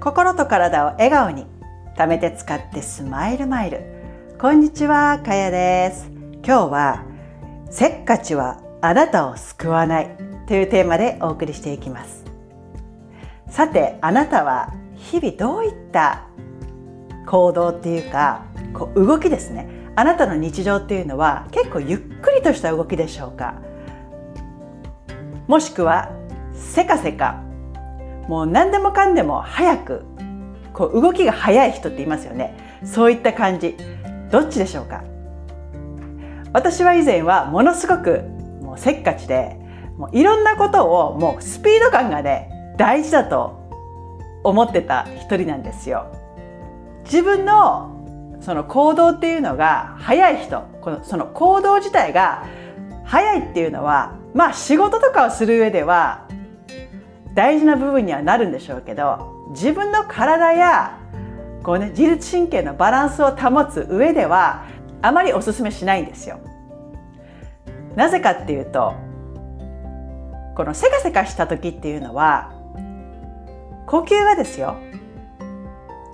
心と体を笑顔に。貯めて使ってスマイルマイル。こんにちはかやです。今日はせっかちはあなたを救わないというテーマでお送りしていきます。さてあなたは日々どういった行動っていうかこう動きですね。あなたの日常っていうのは結構ゆっくりとした動きでしょうか。もしくはせかせかもう何でもかんでも早くこう動きが速い人っていますよね。そういった感じ。どっちでしょうか？私は以前はものすごくもうせっかちでもういろんなことをもうスピード感がね大事だと思ってた一人なんですよ。自分のその行動っていうのが早い人このその行動自体が早いっていうのはまあ仕事とかをする上では大事な部分にはなるんでしょうけど自分の体やこう、ね、自律神経のバランスを保つ上ではあまりおすすめしないんですよ。なぜかっていうとこのせかせかした時っていうのは呼吸がですよ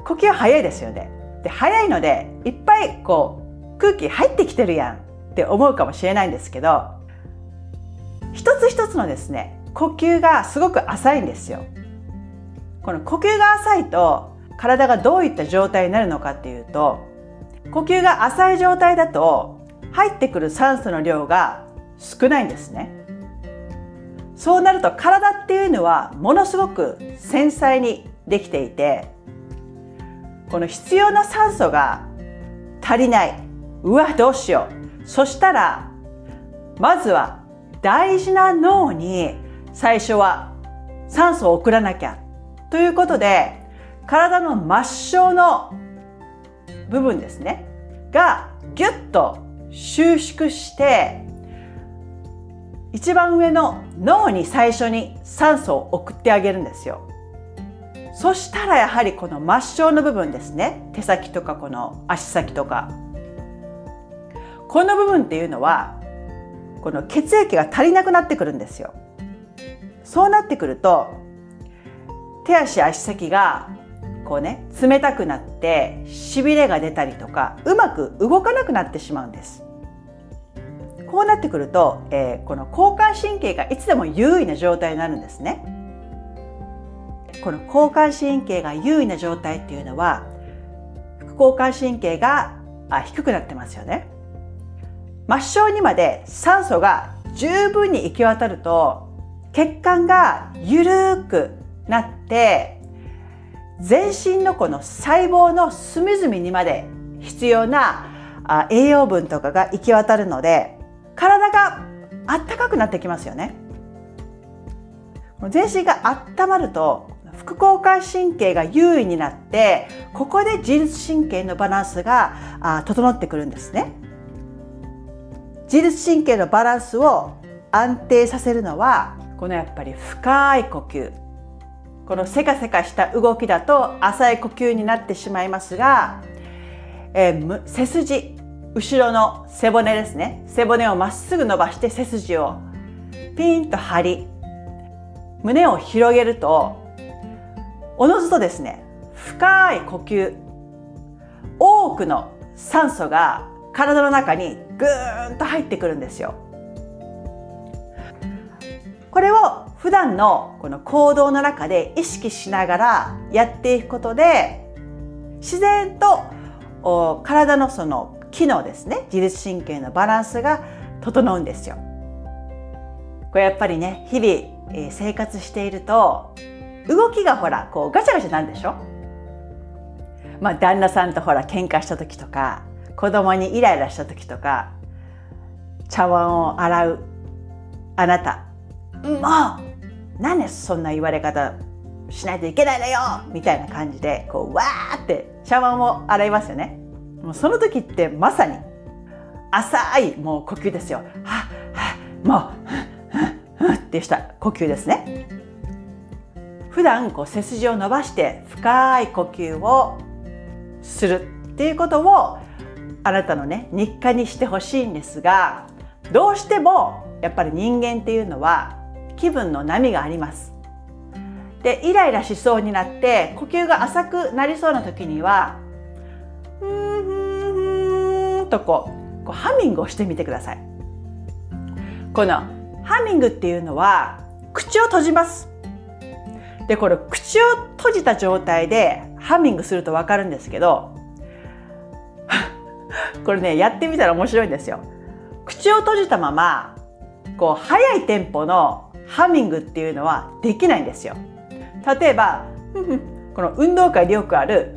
呼吸は早いですよね。で早いのでいっぱいこう空気入ってきてるやんって思うかもしれないんですけど一つ一つのですね呼吸がすごく浅いんですよ。この呼吸が浅いと体がどういった状態になるのかっていうと呼吸が浅い状態だと入ってくる酸素の量が少ないんですね。そうなると体っていうのはものすごく繊細にできていてこの必要な酸素が足りないうわどうしようそしたらまずは大事な脳に最初は酸素を送らなきゃ。ということで体の末梢の部分ですね。がギュッと収縮して一番上の脳に最初に酸素を送ってあげるんですよ。そしたらやはりこの末梢の部分ですね。手先とかこの足先とか。この部分っていうのはこの血液が足りなくなってくるんですよ。そうなってくると手足足先がこうね冷たくなってしびれが出たりとかうまく動かなくなってしまうんです。こうなってくると、えー、この交感神経がいつでも優位な状態になるんですね。この交感神経が優位な状態っていうのは副交感神経があ低くなってますよね。末梢にまで酸素が十分に行き渡ると血管がゆるくなって全身のこの細胞の隅々にまで必要な栄養分とかが行き渡るので体があったかくなってきますよね。全身が温まると副交感神経が優位になってここで自律神経のバランスが整ってくるんですね。自律神経のバランスを安定させるのはこのやっぱり深い呼吸。このせかせかした動きだと浅い呼吸になってしまいますが、えー、背筋。後ろの背骨ですね。背骨をまっすぐ伸ばして背筋をピンと張り胸を広げるとおのずとですね深い呼吸。多くの酸素が体の中にぐーんと入ってくるんですよ。これを普段のこの行動の中で意識しながらやっていくことで自然と体のその機能ですね自律神経のバランスが整うんですよ。これやっぱりね日々生活していると動きがほらこうガチャガチャなんでしょ？まあ旦那さんとほら喧嘩した時とか子供にイライラした時とか茶碗を洗うあなたもう何でそんな言われ方しないといけないのよみたいな感じでこうわーって茶碗を洗いますよね。もうその時ってまさに浅いもう呼吸ですよ。ははもうふってした呼吸ですね。普段こう背筋を伸ばして深い呼吸をするっていうことをあなたのね日課にしてほしいんですがどうしてもやっぱり人間っていうのは気分の波があります。でイライラしそうになって呼吸が浅くなりそうな時にはふんんんとこうこうハミングをしてみてください。このハミングっていうのは口を閉じます。でこれ口を閉じた状態でハミングすると分かるんですけど これねやってみたら面白いんですよ。口を閉じたままこう速いテンポのハミングっていうのはできないんですよ。例えばこの運動会でよくある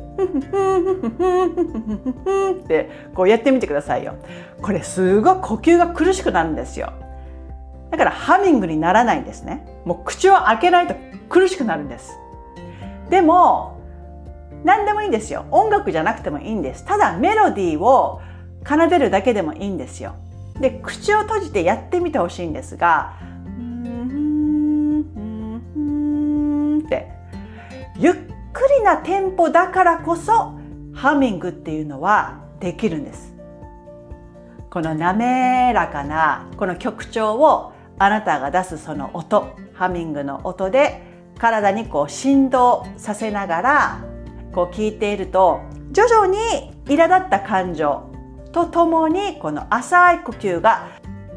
ってこうやってみてくださいよこれすごい呼吸が苦しくなるんですよだからハミングにならないんですねもう口を開けないと苦しくなるんですでも何でもいいんですよ音楽じゃなくてもいいんですただメロディーを奏でるだけでもいいんですよで口を閉じてやってみてほしいんですがってゆっくりなテンポだからこそハミングっていうのはできるんです。この滑らかなこの曲調をあなたが出すその音ハミングの音で体にこう振動させながらこう聞いていると徐々に苛立った感情とともにこの浅い呼吸が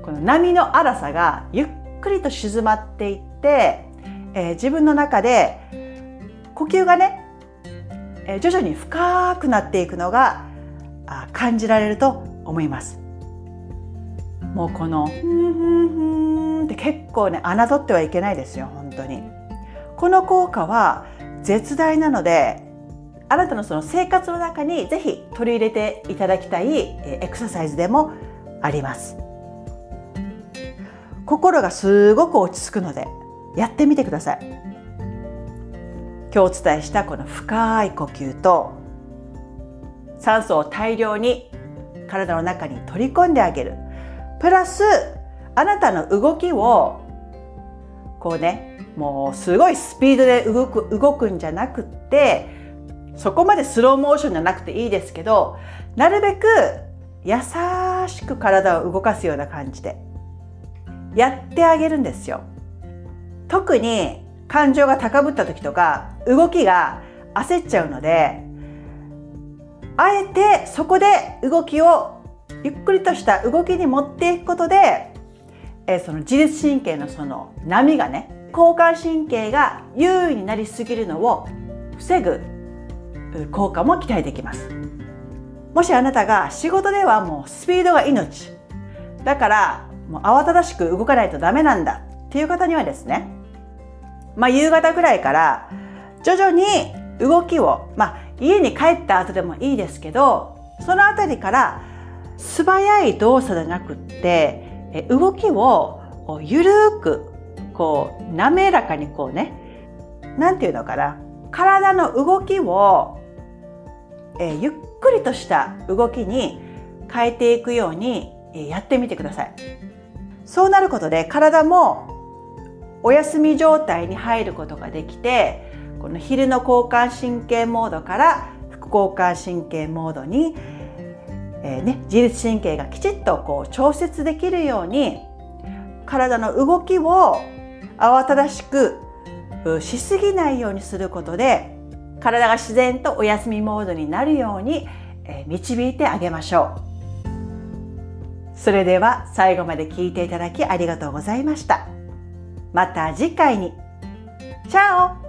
この波の荒さがゆっくりと静まっていって、えー、自分の中で呼吸がね、えー、徐々に深くなっていくのが感じられると思います。もうこの「ふんふんふん」って結構ね侮ってはいけないですよ本当に。この効果は絶大なのであなたのその生活の中にぜひ取り入れていただきたいエクササイズでもあります。心がすごく落ち着くのでやってみてください。今日お伝えしたこの深い呼吸と酸素を大量に体の中に取り込んであげる。プラスあなたの動きをこうねもうすごいスピードで動く動くんじゃなくってそこまでスローモーションじゃなくていいですけどなるべく優しく体を動かすような感じでやってあげるんですよ。特に感情が高ぶった時とか動きが焦っちゃうのであえてそこで動きをゆっくりとした動きに持っていくことで、えその自律神経のその波がね交感神経が優位になりすぎるのを防ぐ効果も期待できます。もしあなたが仕事ではもうスピードが命。だからもう慌ただしく動かないとダメなんだっていう方にはですね。まあ夕方ぐらいから徐々に動きをまあ家に帰った後でもいいですけどその辺りから素早い動作じゃなくって動きをゆるくこう滑らかにこうね何て言うのかな。体の動きをえ、ゆっくりとした動きに変えていくようにやってみてください。そうなることで体もお休み状態に入ることができてこの昼の交感神経モードから副交感神経モードに、えーね、自律神経がきちっとこう調節できるように体の動きを慌ただしくしすぎないようにすることで体が自然とお休みモードになるように導いてあげましょう。それでは最後まで聞いていただきありがとうございました。また次回に。チャオ。